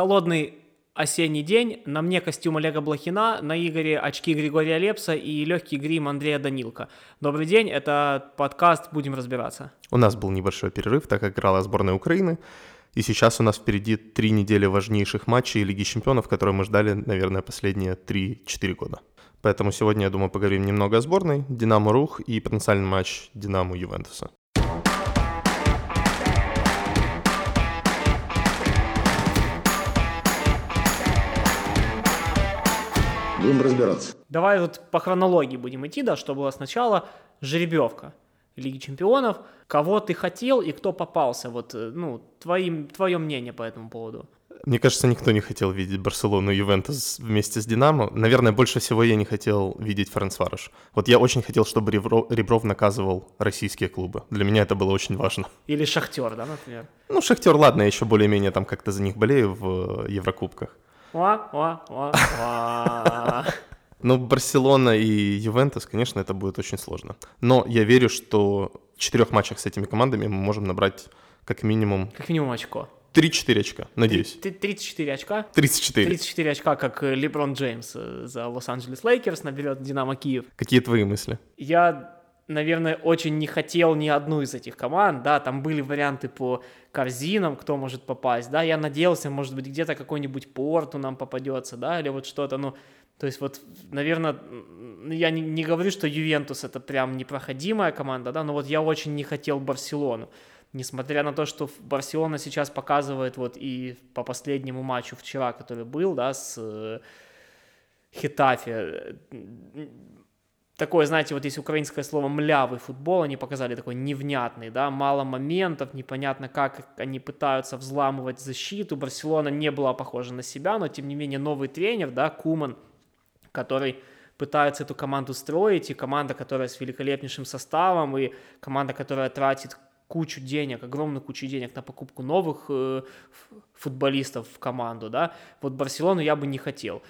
холодный осенний день, на мне костюм Олега Блохина, на Игоре очки Григория Лепса и легкий грим Андрея Данилка. Добрый день, это подкаст «Будем разбираться». У нас был небольшой перерыв, так как играла сборная Украины, и сейчас у нас впереди три недели важнейших матчей Лиги Чемпионов, которые мы ждали, наверное, последние 3-4 года. Поэтому сегодня, я думаю, поговорим немного о сборной, Динамо Рух и потенциальный матч Динамо Ювентуса. Будем разбираться. Давай вот по хронологии будем идти, да, что было сначала. Жеребьевка Лиги Чемпионов. Кого ты хотел и кто попался? Вот, э, ну, твоим, твое мнение по этому поводу. Мне кажется, никто не хотел видеть Барселону и Ювентус вместе с Динамо. Наверное, больше всего я не хотел видеть Ференцвареш. Вот я очень хотел, чтобы Ребров наказывал российские клубы. Для меня это было очень важно. Или Шахтер, да, например? Ну, Шахтер, ладно, я еще более-менее там как-то за них болею в э, Еврокубках. Ну, Барселона и Ювентус, конечно, это будет очень сложно. Но я верю, что в четырех матчах с этими командами мы можем набрать как минимум... Как минимум очко. 3-4 очка, надеюсь. 34 очка? 34. 34 очка, как Леброн Джеймс э, за Лос-Анджелес Лейкерс наберет Динамо Киев. Какие твои мысли? Я наверное, очень не хотел ни одну из этих команд, да, там были варианты по корзинам, кто может попасть, да, я надеялся, может быть, где-то какой-нибудь Порту нам попадется, да, или вот что-то, ну, то есть вот, наверное, я не, не говорю, что Ювентус это прям непроходимая команда, да, но вот я очень не хотел Барселону, несмотря на то, что Барселона сейчас показывает вот и по последнему матчу вчера, который был, да, с э, Хитафе, такое, знаете, вот есть украинское слово «млявый футбол», они показали такой невнятный, да, мало моментов, непонятно, как они пытаются взламывать защиту, Барселона не была похожа на себя, но, тем не менее, новый тренер, да, Куман, который пытается эту команду строить, и команда, которая с великолепнейшим составом, и команда, которая тратит кучу денег, огромную кучу денег на покупку новых э, футболистов в команду, да, вот Барселону я бы не хотел.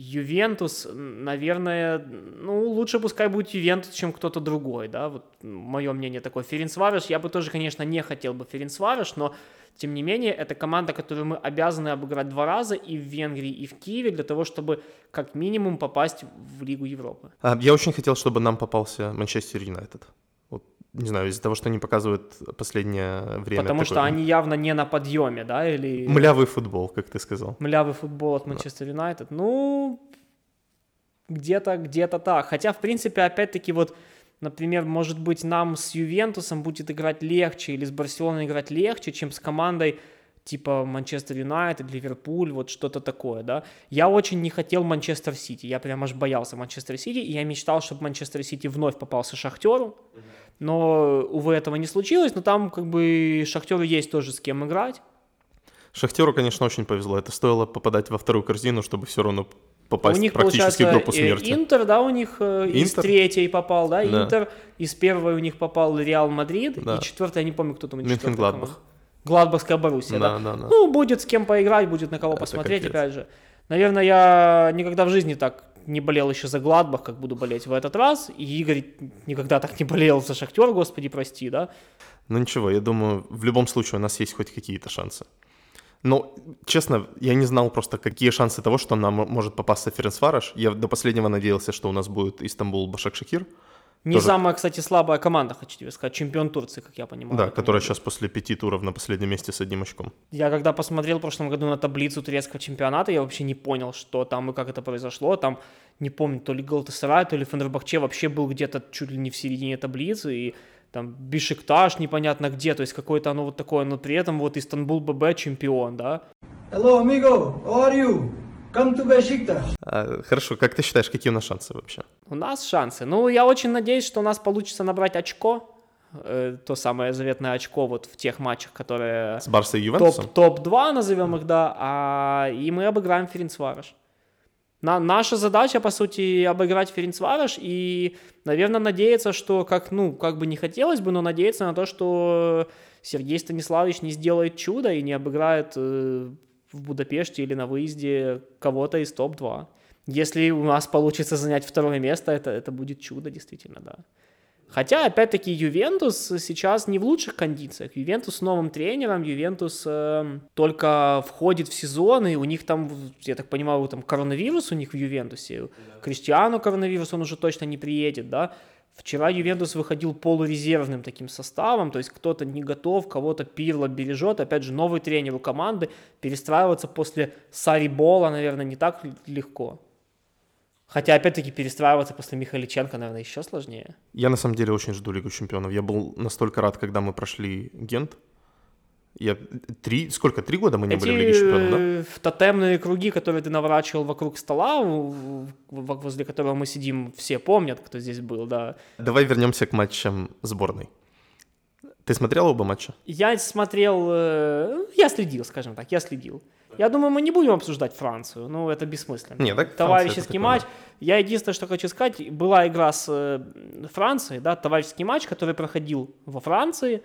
Ювентус, наверное, ну, лучше пускай будет Ювентус, чем кто-то другой, да, вот мое мнение такое. Ференцвареш, я бы тоже, конечно, не хотел бы Ференцвареш, но, тем не менее, это команда, которую мы обязаны обыграть два раза и в Венгрии, и в Киеве, для того, чтобы как минимум попасть в Лигу Европы. А, я очень хотел, чтобы нам попался Манчестер Юнайтед не знаю, из-за того, что они показывают последнее время. Потому такой... что они явно не на подъеме, да, или... Млявый футбол, как ты сказал. Млявый футбол от Манчестер Юнайтед. Ну, где-то, где-то так. Хотя, в принципе, опять-таки, вот, например, может быть, нам с Ювентусом будет играть легче, или с Барселоной играть легче, чем с командой типа Манчестер Юнайтед, Ливерпуль, вот что-то такое, да. Я очень не хотел Манчестер Сити, я прям аж боялся Манчестер Сити, и я мечтал, чтобы Манчестер Сити вновь попался Шахтеру, но, увы, этого не случилось, но там как бы Шахтеру есть тоже с кем играть. Шахтеру, конечно, очень повезло. Это стоило попадать во вторую корзину, чтобы все равно попасть у них, практически в группу смерти. Интер, да, у них э, Интер? из третьей попал, да, да, Интер, из первой у них попал Реал Мадрид, да. и четвертая, я не помню, кто там. Мюнхенгладбах. Гладбахская Боруссия, да, да. Да, да. Ну, будет с кем поиграть, будет на кого Это посмотреть, капец. опять же. Наверное, я никогда в жизни так не болел еще за Гладбах, как буду болеть в этот раз. И Игорь никогда так не болел за Шахтер, господи, прости, да? Ну ничего, я думаю, в любом случае у нас есть хоть какие-то шансы. Но, честно, я не знал просто, какие шансы того, что нам может попасться Ференцвараш. Я до последнего надеялся, что у нас будет Истанбул Башак-Шахир. Не тоже... самая, кстати, слабая команда, хочу тебе сказать. Чемпион Турции, как я понимаю. Да, которая сейчас после пяти туров на последнем месте с одним очком. Я когда посмотрел в прошлом году на таблицу турецкого чемпионата, я вообще не понял, что там и как это произошло. Там, не помню, то ли Галтасарай, то ли Фенербахче вообще был где-то чуть ли не в середине таблицы. И там Бишикташ непонятно где, то есть какое-то оно вот такое, но при этом вот Истанбул ББ чемпион, да. Hello, amigo, how are you? Come to Besiktas. А, хорошо, как ты считаешь, какие у нас шансы вообще? У нас шансы. Ну, я очень надеюсь, что у нас получится набрать очко. Э, то самое заветное очко вот в тех матчах, которые... С Барсой и Ювентусом? Топ, топ-2, назовем их, да. А, и мы обыграем Ференцвараш. На, наша задача, по сути, обыграть Ференцвараш и, наверное, надеяться, что, как, ну, как бы не хотелось бы, но надеяться на то, что Сергей Станиславович не сделает чудо и не обыграет э, в Будапеште или на выезде кого-то из топ-2. Если у нас получится занять второе место, это, это будет чудо, действительно, да. Хотя, опять-таки, Ювентус сейчас не в лучших кондициях. Ювентус с новым тренером, Ювентус э, только входит в сезон, и у них там, я так понимаю, там коронавирус у них в Ювентусе. Да. Криштиану коронавирус, он уже точно не приедет, да. Вчера Ювентус выходил полурезервным таким составом, то есть кто-то не готов, кого-то Пирло бережет. Опять же, новый тренер у команды. Перестраиваться после Сарибола, наверное, не так легко. Хотя, опять-таки, перестраиваться после Михаличенко, наверное, еще сложнее. Я, на самом деле, очень жду Лигу Чемпионов. Я был настолько рад, когда мы прошли Гент. Я три, сколько, три года мы не Эти были в Лиге Чемпионов, да? тотемные круги, которые ты наворачивал вокруг стола, возле которого мы сидим, все помнят, кто здесь был, да. Давай вернемся к матчам сборной. Ты смотрел оба матча? Я смотрел, э, я следил, скажем так, я следил. Я думаю, мы не будем обсуждать Францию, ну это бессмысленно. Нет, так Товарищеский матч. Я единственное, что хочу сказать, была игра с э, Францией, да, товарищеский матч, который проходил во Франции.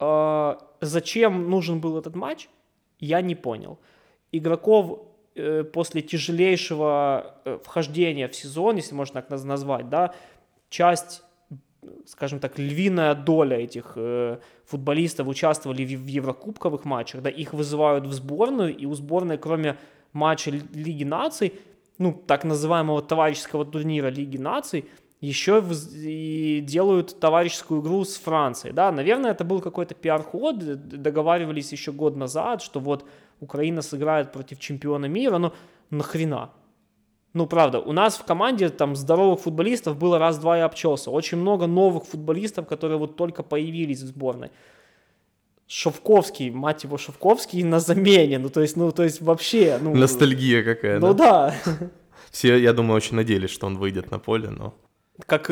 Э, зачем нужен был этот матч, я не понял. Игроков э, после тяжелейшего э, вхождения в сезон, если можно так назвать, да, часть скажем так, львиная доля этих э, футболистов участвовали в, в еврокубковых матчах, да, их вызывают в сборную, и у сборной, кроме матча Лиги наций, ну, так называемого товарищеского турнира Лиги наций, еще и делают товарищескую игру с Францией, да, наверное, это был какой-то пиар-ход, договаривались еще год назад, что вот Украина сыграет против чемпиона мира, но нахрена, ну, правда, у нас в команде там здоровых футболистов было раз-два и обчелся. Очень много новых футболистов, которые вот только появились в сборной. Шовковский, мать его, Шовковский на замене. Ну, то есть, ну, то есть вообще... Ну, Ностальгия какая, ну, да? Ну да. Все, я думаю, очень надеялись, что он выйдет на поле, но... Как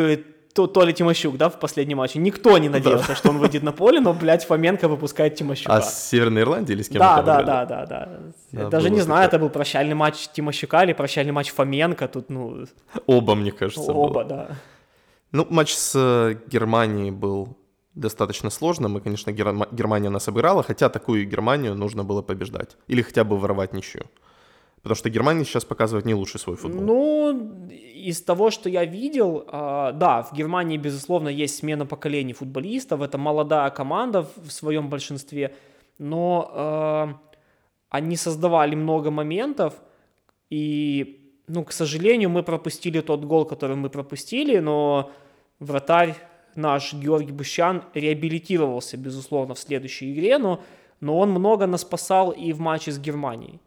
то, Толя Тимощук, да, в последнем матче. Никто не надеялся, да. что он выйдет на поле, но, блядь, Фоменко выпускает Тимощука. А с Северной Ирландии или с кем да, да, да, да, да, да. Даже не знаю, это был прощальный матч Тимощука или прощальный матч Фоменко. Тут, ну... Оба, мне кажется. Оба, был. да. Ну, матч с э, Германией был достаточно сложным, и, конечно, Германия нас обыграла, хотя такую Германию нужно было побеждать. Или хотя бы воровать ничью. Потому что Германия сейчас показывает не лучший свой футбол. Ну, из того, что я видел, э, да, в Германии, безусловно, есть смена поколений футболистов. Это молодая команда в своем большинстве. Но э, они создавали много моментов. И, ну, к сожалению, мы пропустили тот гол, который мы пропустили. Но вратарь наш Георгий Бущан реабилитировался, безусловно, в следующей игре. Но, но он много нас спасал и в матче с Германией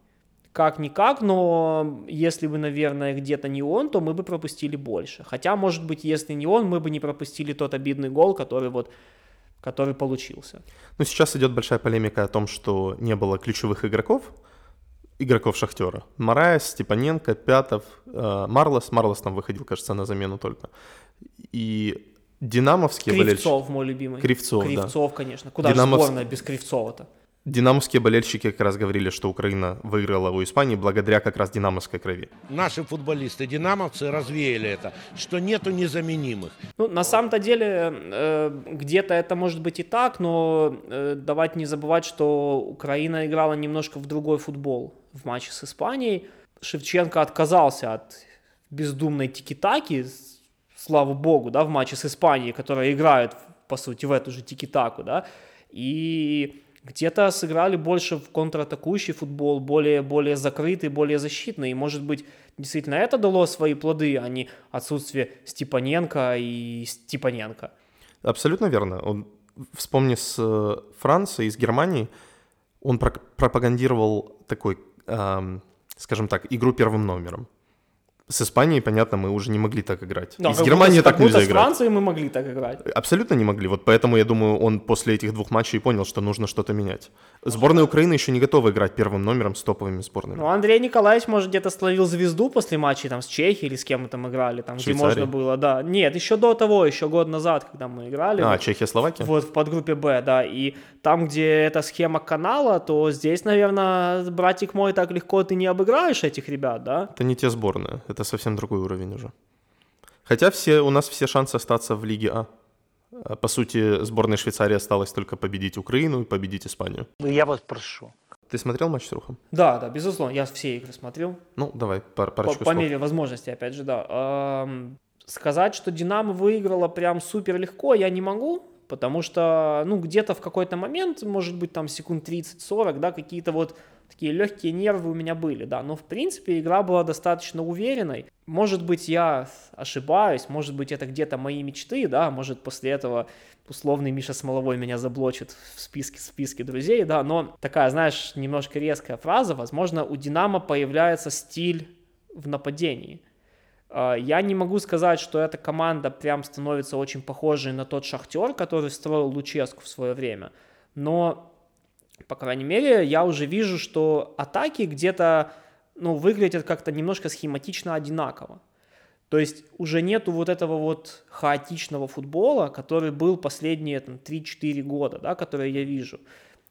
как-никак, но если бы, наверное, где-то не он, то мы бы пропустили больше. Хотя, может быть, если не он, мы бы не пропустили тот обидный гол, который вот который получился. Ну, сейчас идет большая полемика о том, что не было ключевых игроков, игроков Шахтера. Мараес, Степаненко, Пятов, э, Марлос. Марлос там выходил, кажется, на замену только. И динамовские Кривцов, болельщики... Мой любимый. Кривцов, Кривцов, да. конечно. Куда Динамов... же сборная без Кривцова-то? Динамовские болельщики как раз говорили, что Украина выиграла у Испании благодаря как раз динамовской крови. Наши футболисты, динамовцы, развеяли это, что нету незаменимых. Ну, на самом-то деле, э, где-то это может быть и так, но э, давайте не забывать, что Украина играла немножко в другой футбол в матче с Испанией. Шевченко отказался от бездумной тики-таки, слава богу, да, в матче с Испанией, которая играет, по сути, в эту же тики-таку, да, и где-то сыграли больше в контратакующий футбол, более, более закрытый, более защитный. И, может быть, действительно это дало свои плоды, а не отсутствие Степаненко и Степаненко. Абсолютно верно. Он, вспомни с э, Франции, из Германии, он пропагандировал такой, эм, скажем так, игру первым номером. С Испанией, понятно, мы уже не могли так играть. Да, с Германией так нельзя играть. С Францией мы могли так играть. Абсолютно не могли. Вот поэтому, я думаю, он после этих двух матчей понял, что нужно что-то менять. Сборная Украины еще не готова играть первым номером с топовыми сборными. Ну, Андрей Николаевич, может, где-то словил звезду после матчей там с Чехией или с кем мы там играли, там, где можно было, да. Нет, еще до того, еще год назад, когда мы играли. А, вот, Чехия, Словакия? Вот, в подгруппе Б, да. И там, где эта схема канала, то здесь, наверное, братик мой, так легко ты не обыграешь этих ребят, да? Это не те сборные, это совсем другой уровень уже. Хотя все, у нас все шансы остаться в Лиге А. а по сути, сборной Швейцарии осталось только победить Украину и победить Испанию. Я вас прошу. Ты смотрел матч с Рухом? Да, да, безусловно. Я все игры смотрел. Ну, давай, пар парочку По, по мере возможности, опять же, да. сказать, что Динамо выиграла прям супер легко, я не могу, потому что, ну, где-то в какой-то момент, может быть, там секунд 30-40, да, какие-то вот такие легкие нервы у меня были, да, но в принципе игра была достаточно уверенной. Может быть, я ошибаюсь, может быть, это где-то мои мечты, да, может после этого условный Миша Смоловой меня заблочит в списке, в списке друзей, да, но такая, знаешь, немножко резкая фраза, возможно, у Динамо появляется стиль в нападении. А, я не могу сказать, что эта команда прям становится очень похожей на тот шахтер, который строил Луческу в свое время, но по крайней мере, я уже вижу, что атаки где-то ну, выглядят как-то немножко схематично одинаково. То есть уже нету вот этого вот хаотичного футбола, который был последние там, 3-4 года, да, которые я вижу.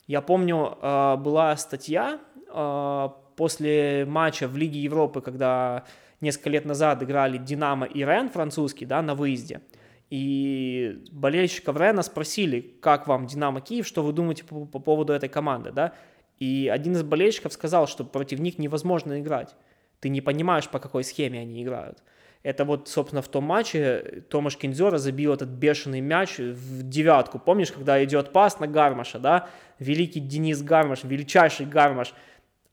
Я помню, а, была статья а, после матча в Лиге Европы, когда несколько лет назад играли Динамо и Рен французский, да, на выезде. И болельщиков Рена спросили, как вам Динамо Киев, что вы думаете по, по поводу этой команды, да? И один из болельщиков сказал, что против них невозможно играть. Ты не понимаешь, по какой схеме они играют. Это вот, собственно, в том матче Томаш Кинзера забил этот бешеный мяч в девятку. Помнишь, когда идет пас на Гармаша, да? Великий Денис Гармаш, величайший Гармаш –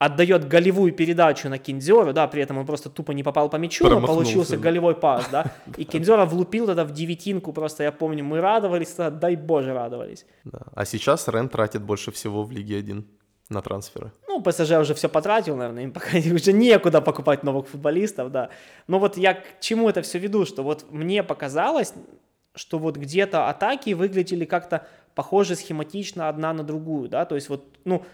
отдает голевую передачу на Кинзеру, да, при этом он просто тупо не попал по мячу, но получился голевой пас, да, и Кинзера влупил тогда в девятинку, просто я помню, мы радовались, тогда, дай боже, радовались. Да. А сейчас Рен тратит больше всего в Лиге 1 на трансферы. Ну, ПСЖ уже все потратил, наверное, им пока уже некуда покупать новых футболистов, да. Но вот я к чему это все веду, что вот мне показалось, что вот где-то атаки выглядели как-то похоже схематично одна на другую, да, то есть вот, ну,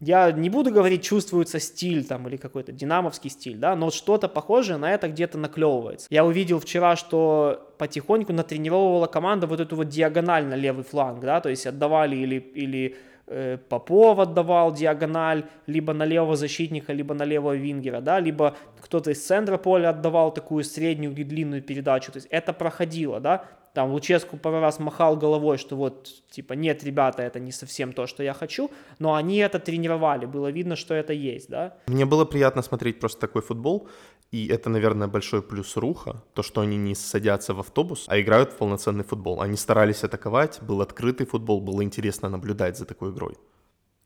я не буду говорить, чувствуется стиль там или какой-то динамовский стиль, да, но что-то похожее на это где-то наклевывается. Я увидел вчера, что потихоньку натренировала команда вот эту вот диагональ на левый фланг, да, то есть отдавали или, или э, Попов отдавал диагональ либо на левого защитника, либо на левого вингера, да, либо кто-то из центра поля отдавал такую среднюю длинную передачу, то есть это проходило, да, там Луческу пару раз махал головой, что вот, типа, нет, ребята, это не совсем то, что я хочу, но они это тренировали, было видно, что это есть, да. Мне было приятно смотреть просто такой футбол, и это, наверное, большой плюс Руха, то, что они не садятся в автобус, а играют в полноценный футбол. Они старались атаковать, был открытый футбол, было интересно наблюдать за такой игрой.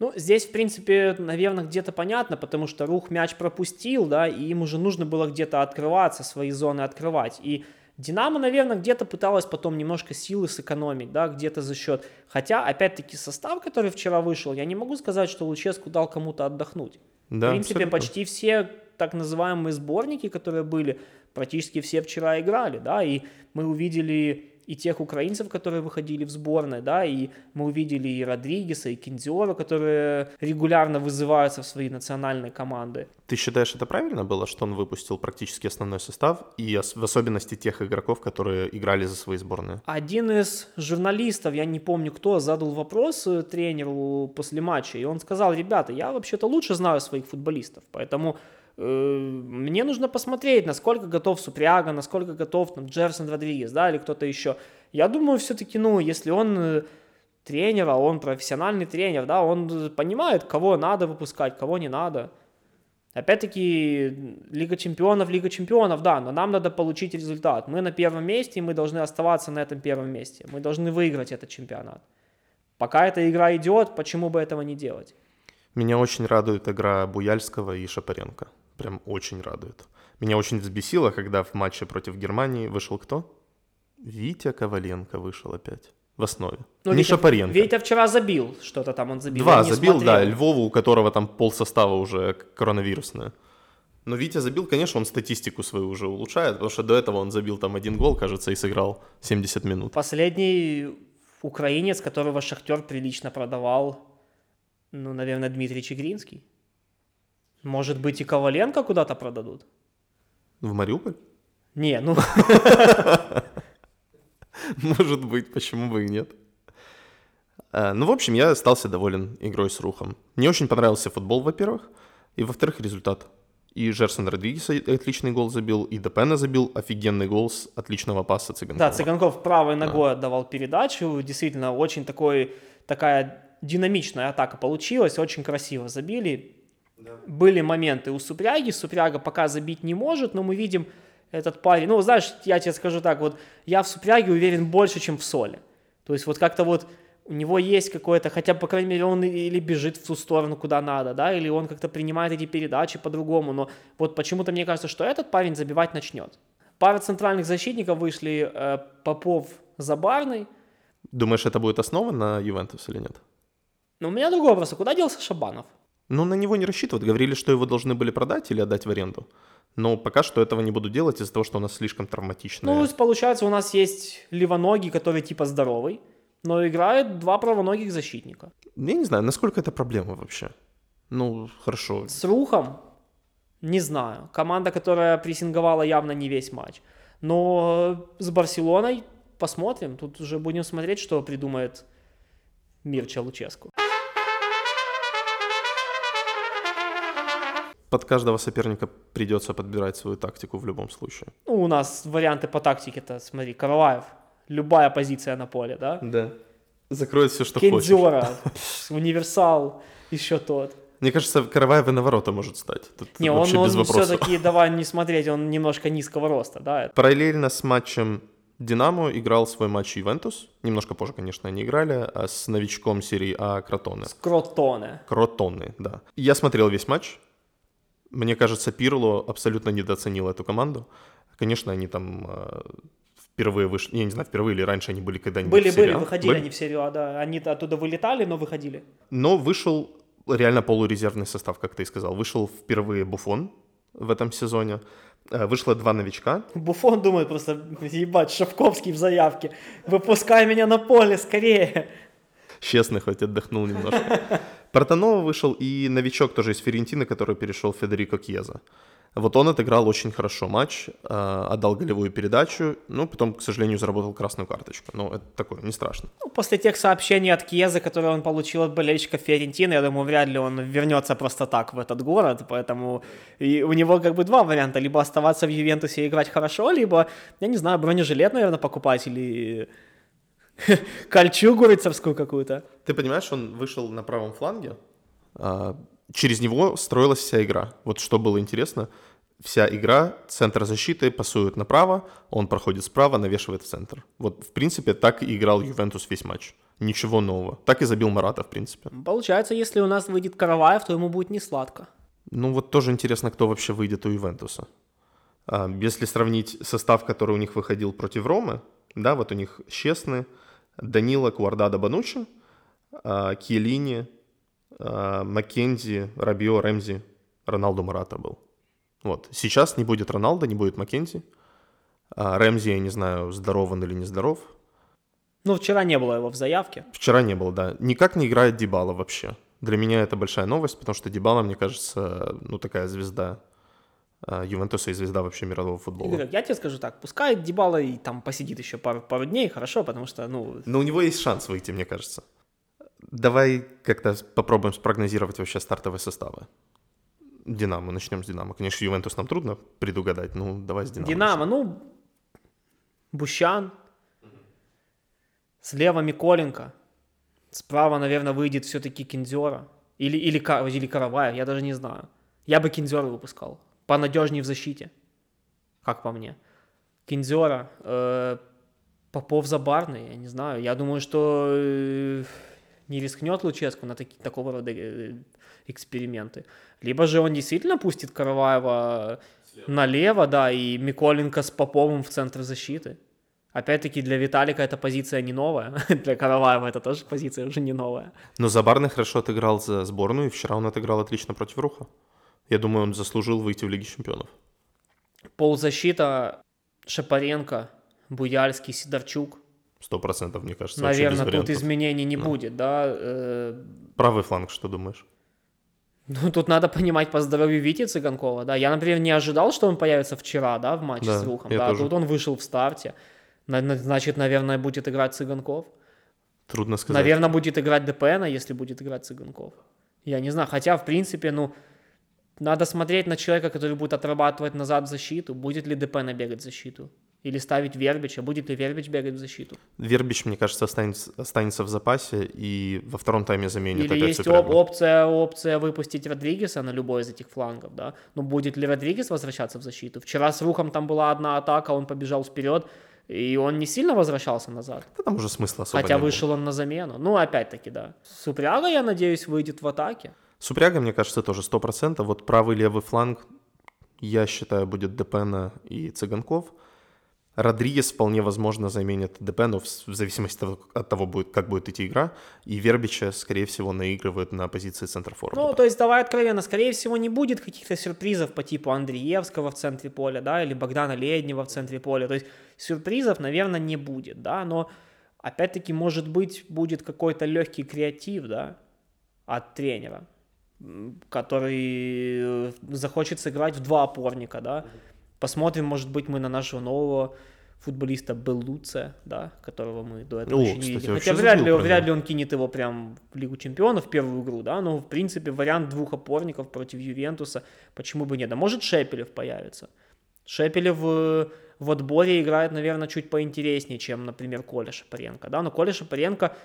Ну, здесь, в принципе, наверное, где-то понятно, потому что Рух мяч пропустил, да, и им уже нужно было где-то открываться, свои зоны открывать. И Динамо, наверное, где-то пыталась потом немножко силы сэкономить, да, где-то за счет. Хотя, опять-таки, состав, который вчера вышел, я не могу сказать, что Луческу дал кому-то отдохнуть. Да, В принципе, абсолютно. почти все так называемые сборники, которые были, практически все вчера играли, да, и мы увидели и тех украинцев, которые выходили в сборной, да, и мы увидели и Родригеса, и Кинзиора, которые регулярно вызываются в свои национальные команды. Ты считаешь, это правильно было, что он выпустил практически основной состав, и в особенности тех игроков, которые играли за свои сборные? Один из журналистов, я не помню кто, задал вопрос э, тренеру после матча, и он сказал, ребята, я вообще-то лучше знаю своих футболистов, поэтому мне нужно посмотреть, насколько готов Супряга, насколько готов там, Джерсон Родригес, да, или кто-то еще. Я думаю, все-таки, ну, если он э, тренер, а он профессиональный тренер, да, он понимает, кого надо выпускать, кого не надо. Опять-таки, Лига чемпионов, Лига чемпионов, да, но нам надо получить результат. Мы на первом месте, и мы должны оставаться на этом первом месте. Мы должны выиграть этот чемпионат. Пока эта игра идет, почему бы этого не делать? Меня очень радует игра Буяльского и Шапаренко прям очень радует. Меня очень взбесило, когда в матче против Германии вышел кто? Витя Коваленко вышел опять в основе. Ну, не Витя, Шапаренко. Витя вчера забил что-то там, он забил. Два забил, смотрел. да, Львову, у которого там пол состава уже коронавирусное. Но Витя забил, конечно, он статистику свою уже улучшает, потому что до этого он забил там один гол, кажется, и сыграл 70 минут. Последний украинец, которого Шахтер прилично продавал, ну, наверное, Дмитрий Чегринский. Может быть, и Коваленко куда-то продадут? В Мариуполь? Не, ну... Может быть, почему бы и нет. А, ну, в общем, я остался доволен игрой с Рухом. Мне очень понравился футбол, во-первых, и, во-вторых, результат. И Жерсон Родригес отличный гол забил, и Депена забил офигенный гол с отличного паса Цыганкова. Да, Цыганков правой ногой да. отдавал передачу. Действительно, очень такой, такая динамичная атака получилась, очень красиво забили. Были моменты у Супряги, Супряга пока забить не может, но мы видим Этот парень, ну, знаешь, я тебе скажу так, вот я в Супряге уверен больше, чем в Соле. То есть вот как-то вот у него есть какое-то, хотя по крайней мере, он или бежит в ту сторону, куда надо, да, или он как-то принимает эти передачи по-другому, но вот почему-то мне кажется, что этот парень забивать начнет. Пара центральных защитников вышли э, Попов, Забарный. Думаешь, это будет основа на Ювентус или нет? Но у меня другой вопрос, а куда делся Шабанов? Ну, на него не рассчитывают. Говорили, что его должны были продать или отдать в аренду. Но пока что этого не буду делать из-за того, что у нас слишком травматичная. Ну, получается, у нас есть левоногий, который типа здоровый, но играет два правоногих защитника. Я не знаю, насколько это проблема вообще. Ну, хорошо. С Рухом не знаю. Команда, которая прессинговала явно не весь матч. Но с Барселоной посмотрим. Тут уже будем смотреть, что придумает Мирча Луческу. Под каждого соперника придется подбирать свою тактику в любом случае. Ну, у нас варианты по тактике-то, смотри, Караваев, любая позиция на поле, да? Да. Закроет все, что Кензера, хочешь. универсал, еще тот. Мне кажется, Караваев и на ворота может стать. Тут Не, он, вообще без он все-таки, давай не смотреть, он немножко низкого роста, да? Параллельно с матчем Динамо играл свой матч Ювентус. Немножко позже, конечно, они играли, а с новичком серии А Кротоне. Скротоне. Кротоны, да. Я смотрел весь матч. Мне кажется, Пирло абсолютно недооценил эту команду. Конечно, они там э, впервые вышли, я не знаю, впервые или раньше они были когда-нибудь Были, в были, выходили Были? они в серию А, да. Они оттуда вылетали, но выходили. Но вышел реально полурезервный состав, как ты и сказал. Вышел впервые Буфон в этом сезоне. Э, Вышло два новичка. Буфон думает просто, ебать, Шапковский в заявке. Выпускай меня на поле скорее. Честно, хоть отдохнул немножко. Портанова вышел и новичок тоже из Ферентины, который перешел Федерико Кьеза. Вот он отыграл очень хорошо матч, э, отдал голевую передачу, ну, потом, к сожалению, заработал красную карточку. Но это такое, не страшно. Ну, после тех сообщений от Кьеза, которые он получил от болельщиков Фиорентины, я думаю, вряд ли он вернется просто так в этот город, поэтому и у него как бы два варианта, либо оставаться в Ювентусе и играть хорошо, либо, я не знаю, бронежилет, наверное, покупать, или кольчугу рыцарскую какую-то. Ты понимаешь, он вышел на правом фланге, а, через него строилась вся игра. Вот что было интересно, вся игра, центр защиты пасует направо, он проходит справа, навешивает в центр. Вот, в принципе, так и играл Ювентус весь матч. Ничего нового. Так и забил Марата, в принципе. Получается, если у нас выйдет Караваев, то ему будет не сладко. Ну вот тоже интересно, кто вообще выйдет у Ювентуса. А, если сравнить состав, который у них выходил против Ромы, да, вот у них Честны, Данила, Куардада, Банучи, а, Киелини, а, Маккензи, Рабио, Рэмзи, Роналду Марата был. Вот. Сейчас не будет Роналда, не будет Маккензи. А Рэмзи, я не знаю, здоров он или не здоров. Ну, вчера не было его в заявке. Вчера не был, да. Никак не играет Дибала вообще. Для меня это большая новость, потому что Дибала, мне кажется, ну такая звезда Ювентуса и звезда вообще мирового футбола. Игорь, я тебе скажу так, пускай Дебала и там посидит еще пару, пару дней, хорошо, потому что, ну, Но у него есть шанс выйти, мне кажется. Давай как-то попробуем спрогнозировать вообще стартовые составы. Динамо, начнем с Динамо. Конечно, Ювентус нам трудно предугадать, ну давай с Динамо. Динамо, ну, Бущан, слева Миколенко, справа, наверное, выйдет все-таки Кинзера или, или, или Караваев, я даже не знаю. Я бы Кинзера выпускал, понадежнее в защите, как по мне. Кинзера, э, Попов Забарный, я не знаю. Я думаю, что э, не рискнет Луческу на таки, такого рода э, эксперименты. Либо же он действительно пустит Караваева налево, да, и Миколенко с Поповым в центр защиты. Опять-таки для Виталика эта позиция не новая, для Караваева это тоже позиция уже не новая. Но Забарный хорошо отыграл за сборную, и вчера он отыграл отлично против Руха. Я думаю, он заслужил выйти в Лиге Чемпионов. Полузащита Шапаренко, Буяльский, Сидорчук. Сто процентов, мне кажется, Наверное, тут изменений не будет, да. э, Правый фланг, что думаешь? Ну, тут надо понимать по здоровью Вити Цыганкова, да. Я, например, не ожидал, что он появится вчера, да, в матче Да, с Рухом. Да, тоже. тут он вышел в старте. На- на- Значит, наверное, будет играть Цыганков. Трудно сказать. Наверное, будет играть ДПН, если будет играть Цыганков. Я не знаю. Хотя, в принципе, ну, надо смотреть на человека, который будет отрабатывать назад в защиту. Будет ли ДПН бегать в защиту? Или ставить Вербича? Будет ли Вербич бегать в защиту? Вербич, мне кажется, останется, останется в запасе и во втором тайме заменит Или есть оп- опция, опция выпустить Родригеса на любой из этих флангов, да? Но будет ли Родригес возвращаться в защиту? Вчера с Рухом там была одна атака, он побежал вперед, и он не сильно возвращался назад. Да там уже смысла особо Хотя не было. вышел он на замену. Ну, опять-таки, да. Супряга, я надеюсь, выйдет в атаке. Супряга, мне кажется, тоже 100%. Вот правый левый фланг, я считаю, будет Депена и Цыганков. Родригес вполне возможно заменит Депену в зависимости от того, будет, как будет идти игра. И Вербича, скорее всего, наигрывают на позиции центрофорварда. Ну, то есть, давай откровенно, скорее всего, не будет каких-то сюрпризов по типу Андреевского в центре поля, да, или Богдана Леднева в центре поля. То есть, сюрпризов, наверное, не будет, да, но, опять-таки, может быть, будет какой-то легкий креатив, да, от тренера, который э, захочет сыграть в два опорника, да. Посмотрим, может быть, мы на нашего нового футболиста Беллуце, да, которого мы до этого О, еще не видели. Хотя вряд ли, вряд ли он кинет его прям в Лигу Чемпионов, в первую игру, да, но, в принципе, вариант двух опорников против Ювентуса, почему бы нет. А может Шепелев появится. Шепелев э, в отборе играет, наверное, чуть поинтереснее, чем, например, Коля Шапаренко, да, но Коля Шапаренко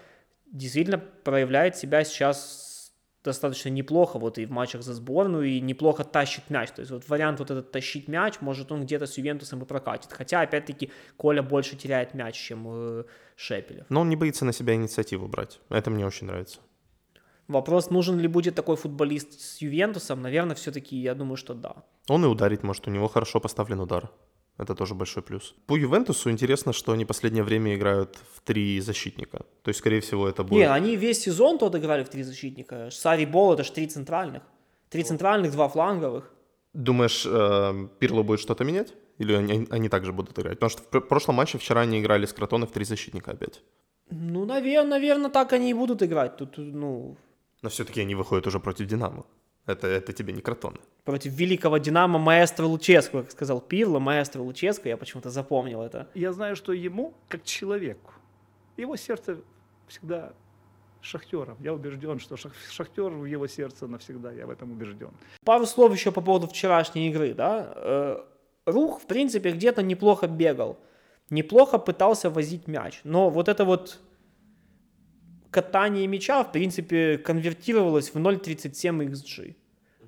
действительно проявляет себя сейчас достаточно неплохо вот и в матчах за сборную, и неплохо тащит мяч. То есть вот вариант вот этот тащить мяч, может он где-то с Ювентусом и прокатит. Хотя, опять-таки, Коля больше теряет мяч, чем э, Шепелев. Но он не боится на себя инициативу брать. Это мне очень нравится. Вопрос, нужен ли будет такой футболист с Ювентусом, наверное, все-таки я думаю, что да. Он и ударить может, у него хорошо поставлен удар. Это тоже большой плюс. По Ювентусу интересно, что они последнее время играют в три защитника. То есть, скорее всего, это будет... Не, они весь сезон тот играли в три защитника. Сари Бол это же три центральных. Три центральных, два фланговых. Думаешь, э, Пирло будет что-то менять? Или они, они также будут играть? Потому что в пр- прошлом матче вчера они играли с Кротоной в три защитника опять. Ну, наверное, наверное, так они и будут играть. Тут, ну, Но все-таки они выходят уже против Динамо. Это, это тебе не Кротона. против великого Динамо маэстро Луческо, как сказал Пирло, маэстро Луческо, я почему-то запомнил это. Я знаю, что ему, как человеку, его сердце всегда шахтером. Я убежден, что шах- шахтер в его сердце навсегда, я в этом убежден. Пару слов еще по поводу вчерашней игры, да. Э, Рух, в принципе, где-то неплохо бегал, неплохо пытался возить мяч, но вот это вот катание мяча, в принципе, конвертировалось в 0.37 XG.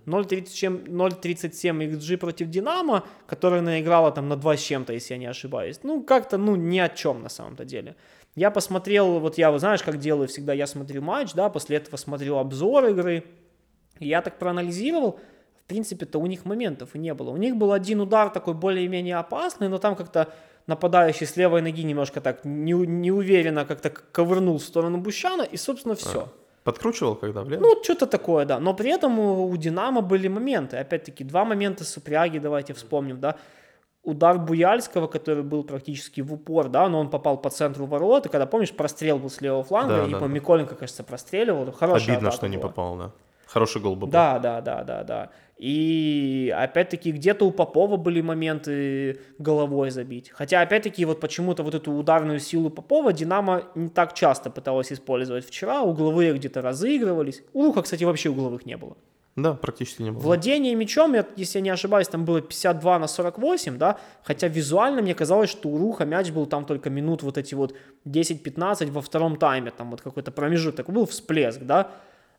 0.37 0.37 XG против Динамо, которая наиграла там на 2 с чем-то, если я не ошибаюсь. Ну, как-то, ну, ни о чем на самом-то деле. Я посмотрел, вот я, знаешь, как делаю всегда, я смотрю матч, да, после этого смотрю обзор игры, и я так проанализировал, в принципе-то у них моментов не было. У них был один удар такой более-менее опасный, но там как-то нападающий с левой ноги немножко так не, неуверенно как-то ковырнул в сторону Бущана, и, собственно, все. Подкручивал, когда влево? Ну, что-то такое, да. Но при этом у, у Динамо были моменты. Опять-таки, два момента Супряги, давайте вспомним, да. Удар Буяльского, который был практически в упор, да, но он попал по центру ворот, и когда, помнишь, прострел был с левого фланга, Да, и да, по да. Миколенко, кажется, простреливал. Хорошая Обидно, что не попал, да. Хороший гол бы был. Да, да, да, да, да. И опять-таки где-то у Попова были моменты головой забить. Хотя опять-таки вот почему-то вот эту ударную силу Попова Динамо не так часто пыталась использовать вчера. Угловые где-то разыгрывались. У кстати, вообще угловых не было. Да, практически не было. Владение мячом, я- если я не ошибаюсь, там было 52 на 48, да, хотя визуально мне казалось, что у Руха мяч был там только минут вот эти вот 10-15 во втором тайме, там вот какой-то промежуток, был всплеск, да,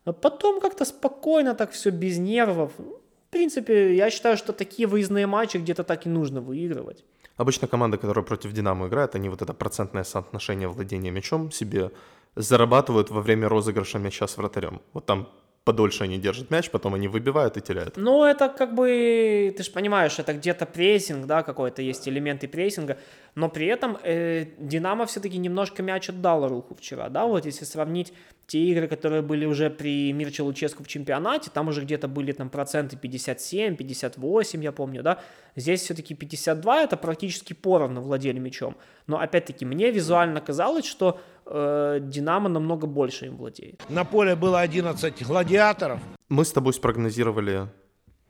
но потом как-то спокойно так все без нервов. В принципе, я считаю, что такие выездные матчи где-то так и нужно выигрывать. Обычно команды, которые против Динамо играют, они вот это процентное соотношение владения мячом себе зарабатывают во время розыгрыша мяча с вратарем. Вот там подольше они держат мяч, потом они выбивают и теряют. Ну, это как бы, ты же понимаешь, это где-то прессинг, да, какой-то есть элементы прессинга, но при этом э, Динамо все-таки немножко мяч отдал Руху вчера, да, вот если сравнить те игры, которые были уже при Мирче Луческу в чемпионате, там уже где-то были там проценты 57, 58, я помню, да, здесь все-таки 52, это практически поровну владели мячом, но опять-таки мне визуально казалось, что э, Динамо намного больше им владеет. На поле было 11 гладиаторов. Мы с тобой спрогнозировали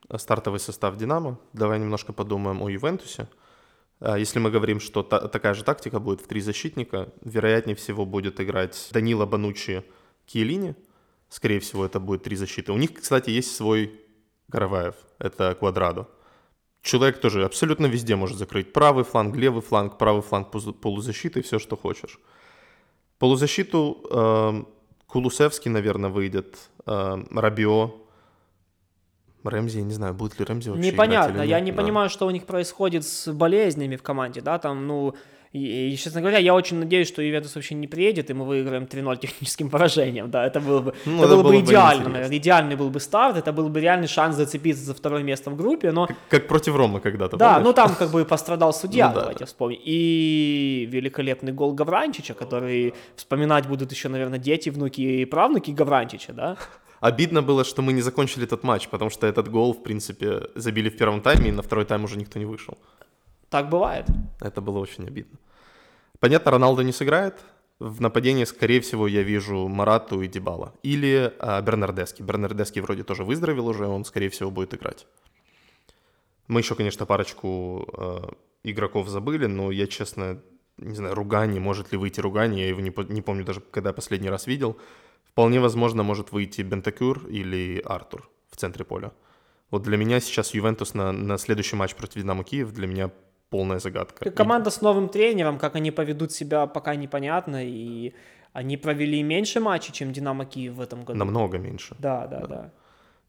э, стартовый состав Динамо. Давай немножко подумаем о Ювентусе. А, Если мы говорим, что та- такая же тактика будет в три защитника, вероятнее всего будет играть Данила Банучи Киелини. Скорее всего, это будет три защиты. У них, кстати, есть свой Караваев. Это Квадрадо. Человек тоже абсолютно везде может закрыть. Правый фланг, левый фланг, правый фланг полузащиты, все, что хочешь. Полузащиту э, Кулусевский, наверное, выйдет. Э, Рабио. Рэмзи, я не знаю, будет ли Рэмзи вообще играть Непонятно, или я нет, не да. понимаю, что у них происходит с болезнями в команде, да, там, ну, и, и, честно говоря, я очень надеюсь, что Ювентус вообще не приедет, и мы выиграем 3-0 техническим поражением, да, это было бы, Ну, это это было бы было бы идеально, интересно. наверное, идеальный был бы старт, это был бы реальный шанс зацепиться за второе место в группе, но, Как против Ромы когда-то, да, помнишь? ну там как бы пострадал судья, Ну да, давайте да. вспомним, и великолепный гол Гавранчича, который вспоминать будут еще, наверное, дети, внуки и правнуки Гавранчича, да, Обидно было, что мы не закончили этот матч, потому что этот гол, в принципе, забили в первом тайме, и на второй тайм уже никто не вышел. Так бывает. Это было очень обидно. Понятно, Роналдо не сыграет. В нападении, скорее всего, я вижу Марату и Дебала. Или а, Бернардески. Бернардески вроде тоже выздоровел уже, он, скорее всего, будет играть. Мы еще, конечно, парочку э, игроков забыли, но я, честно, не знаю, Ругани, может ли выйти Ругани, я его не, не помню даже, когда последний раз видел. Вполне возможно, может выйти Бентакюр или Артур в центре поля. Вот для меня сейчас Ювентус на, на следующий матч против Динамо Киев для меня полная загадка. Команда с новым тренером, как они поведут себя, пока непонятно, и они провели меньше матчей, чем Динамо Киев в этом году. Намного меньше. Да, да, да.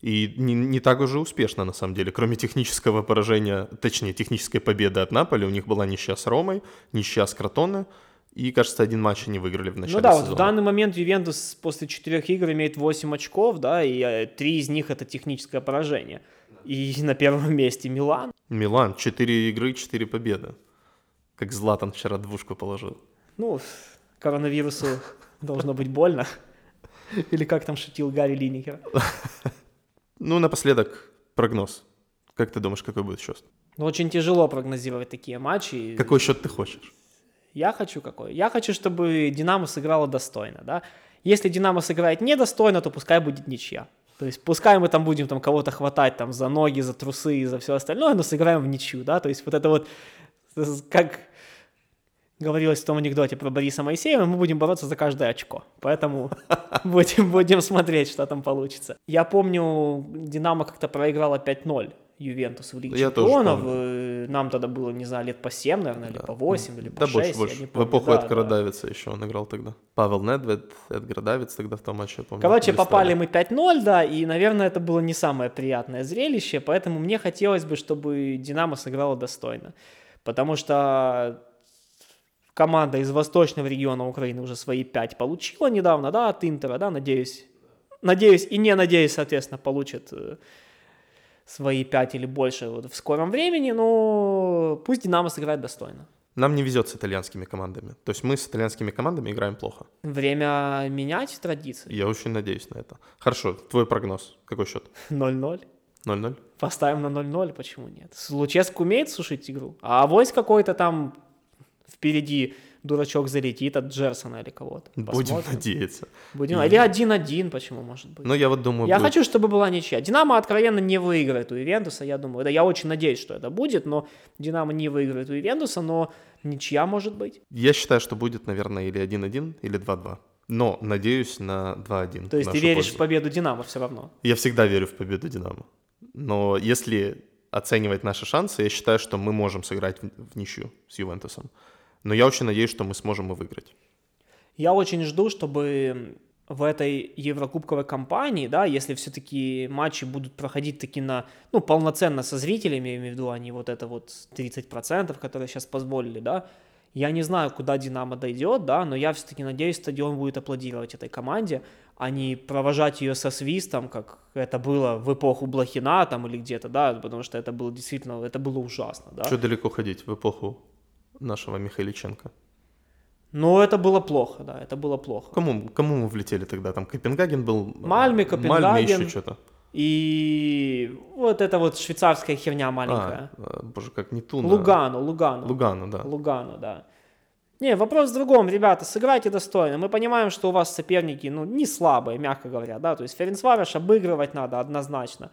И не, не так уже успешно, на самом деле. Кроме технического поражения, точнее, технической победы от Наполи, у них была ничья с Ромой, ничья с Кротоне, и, кажется, один матч они выиграли в начале Ну да, вот сезона. в данный момент Ювентус после четырех игр имеет 8 очков, да, и э, три из них это техническое поражение. И на первом месте Милан. Милан, 4 игры, 4 победы. Как Златан вчера двушку положил. Ну, коронавирусу должно быть больно. Или как там шутил Гарри Линникер. Ну, напоследок, прогноз. Как ты думаешь, какой будет счет? Ну, очень тяжело прогнозировать такие матчи. Какой счет ты хочешь? Я хочу какой? Я хочу, чтобы Динамо сыграла достойно, да. Если Динамо сыграет недостойно, то пускай будет ничья. То есть пускай мы там будем там кого-то хватать там за ноги, за трусы и за все остальное, но сыграем в ничью, да. То есть вот это вот, как говорилось в том анекдоте про Бориса Моисеева, мы будем бороться за каждое очко. Поэтому будем, будем смотреть, что там получится. Я помню, Динамо как-то проиграла 5-0 Ювентусу в Лиге Я Чемпионов. Э, Нам тогда было, не знаю, лет по 7, наверное, или по 8, или по Да, 6. больше, я больше. В эпоху Да, Эдгара да. Давица еще он играл тогда. Павел Недвед, Эдгар Давиц тогда в том матче, я помню. Короче, попали мы 5-0, да, и, наверное, это было не самое приятное зрелище, поэтому мне хотелось бы, чтобы Динамо сыграла достойно. Потому что команда из восточного региона Украины уже свои 5 получила недавно, да, от Интера, да, надеюсь. Надеюсь и не надеюсь, соответственно, получит э, свои 5 или больше вот в скором времени, но пусть Динамо сыграет достойно. Нам не везет с итальянскими командами. То есть мы с итальянскими командами играем плохо. Время менять традиции. Я очень надеюсь на это. Хорошо, твой прогноз. Какой счет? 0-0. 0-0? Поставим на 0-0, почему нет? Луческу умеет сушить игру, а авось какой-то там впереди дурачок залетит от Джерсона или кого-то. Будем Посмотрим. надеяться. Будем. Или 1-1, почему может быть? Но я вот думаю... я будет- хочу, чтобы была ничья. Динамо откровенно не выиграет у Ивентуса, я думаю. Да, я очень надеюсь, что это будет, но Динамо не выиграет у Ивентуса, но ничья может быть. Я считаю, что будет, наверное, или 1-1, или 2-2. Но надеюсь на 2-1. То есть ты веришь пользу. в победу Динамо все равно. Я всегда верю в победу Динамо. Но если оценивать наши шансы, я считаю, что мы можем сыграть в ничью с Ювентусом. Но я очень надеюсь, что мы сможем и выиграть. Я очень жду, чтобы в этой еврокубковой кампании, да, если все-таки матчи будут проходить таки на, ну, полноценно со зрителями, я имею в виду, а не вот это вот 30%, которые сейчас позволили, да, я не знаю, куда Динамо дойдет, да, но я все-таки надеюсь, стадион будет аплодировать этой команде, а не провожать ее со свистом, как это было в эпоху Блохина там или где-то, да, потому что это было действительно, это было ужасно, да. Что далеко ходить в эпоху нашего Михайличенко? Но это было плохо, да, это было плохо. Кому, кому мы влетели тогда? Там Копенгаген был? Мальме, Мальме Копенгаген. еще что-то. И вот это вот швейцарская херня маленькая. А, а, боже, как не Туна. Лугану, Лугану. Лугану, да. Лугану, да. Не, вопрос в другом, ребята, сыграйте достойно. Мы понимаем, что у вас соперники, ну, не слабые, мягко говоря, да, то есть Ференцвареш обыгрывать надо однозначно.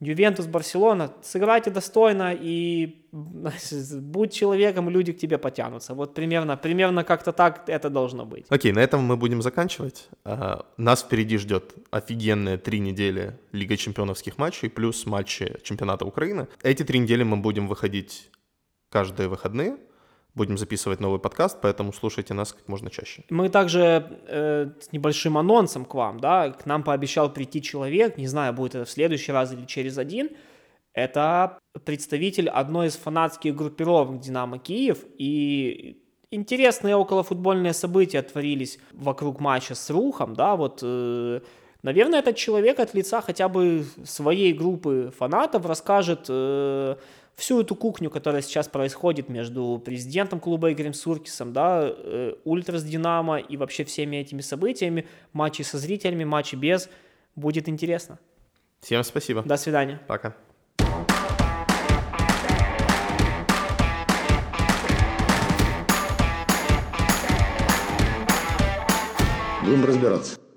Ювентус, Барселона, сыграйте достойно и будь человеком, люди к тебе потянутся. Вот примерно, примерно как-то так это должно быть. Окей, на этом мы будем заканчивать. А, нас впереди ждет офигенные три недели Лига чемпионовских матчей плюс матчи чемпионата Украины. Эти три недели мы будем выходить каждые выходные будем записывать новый подкаст, поэтому слушайте нас как можно чаще. Мы также э, с небольшим анонсом к вам, да, к нам пообещал прийти человек, не знаю, будет это в следующий раз или через один, это представитель одной из фанатских группировок «Динамо Киев», и интересные околофутбольные события творились вокруг матча с Рухом, да, вот... Э, Наверное, этот человек от лица хотя бы своей группы фанатов расскажет э, всю эту кухню, которая сейчас происходит между президентом клуба Игорем Суркисом, да, э, Ультрас Динамо и вообще всеми этими событиями, матчи со зрителями, матчи без, будет интересно. Всем спасибо. До свидания. Пока. Будем разбираться.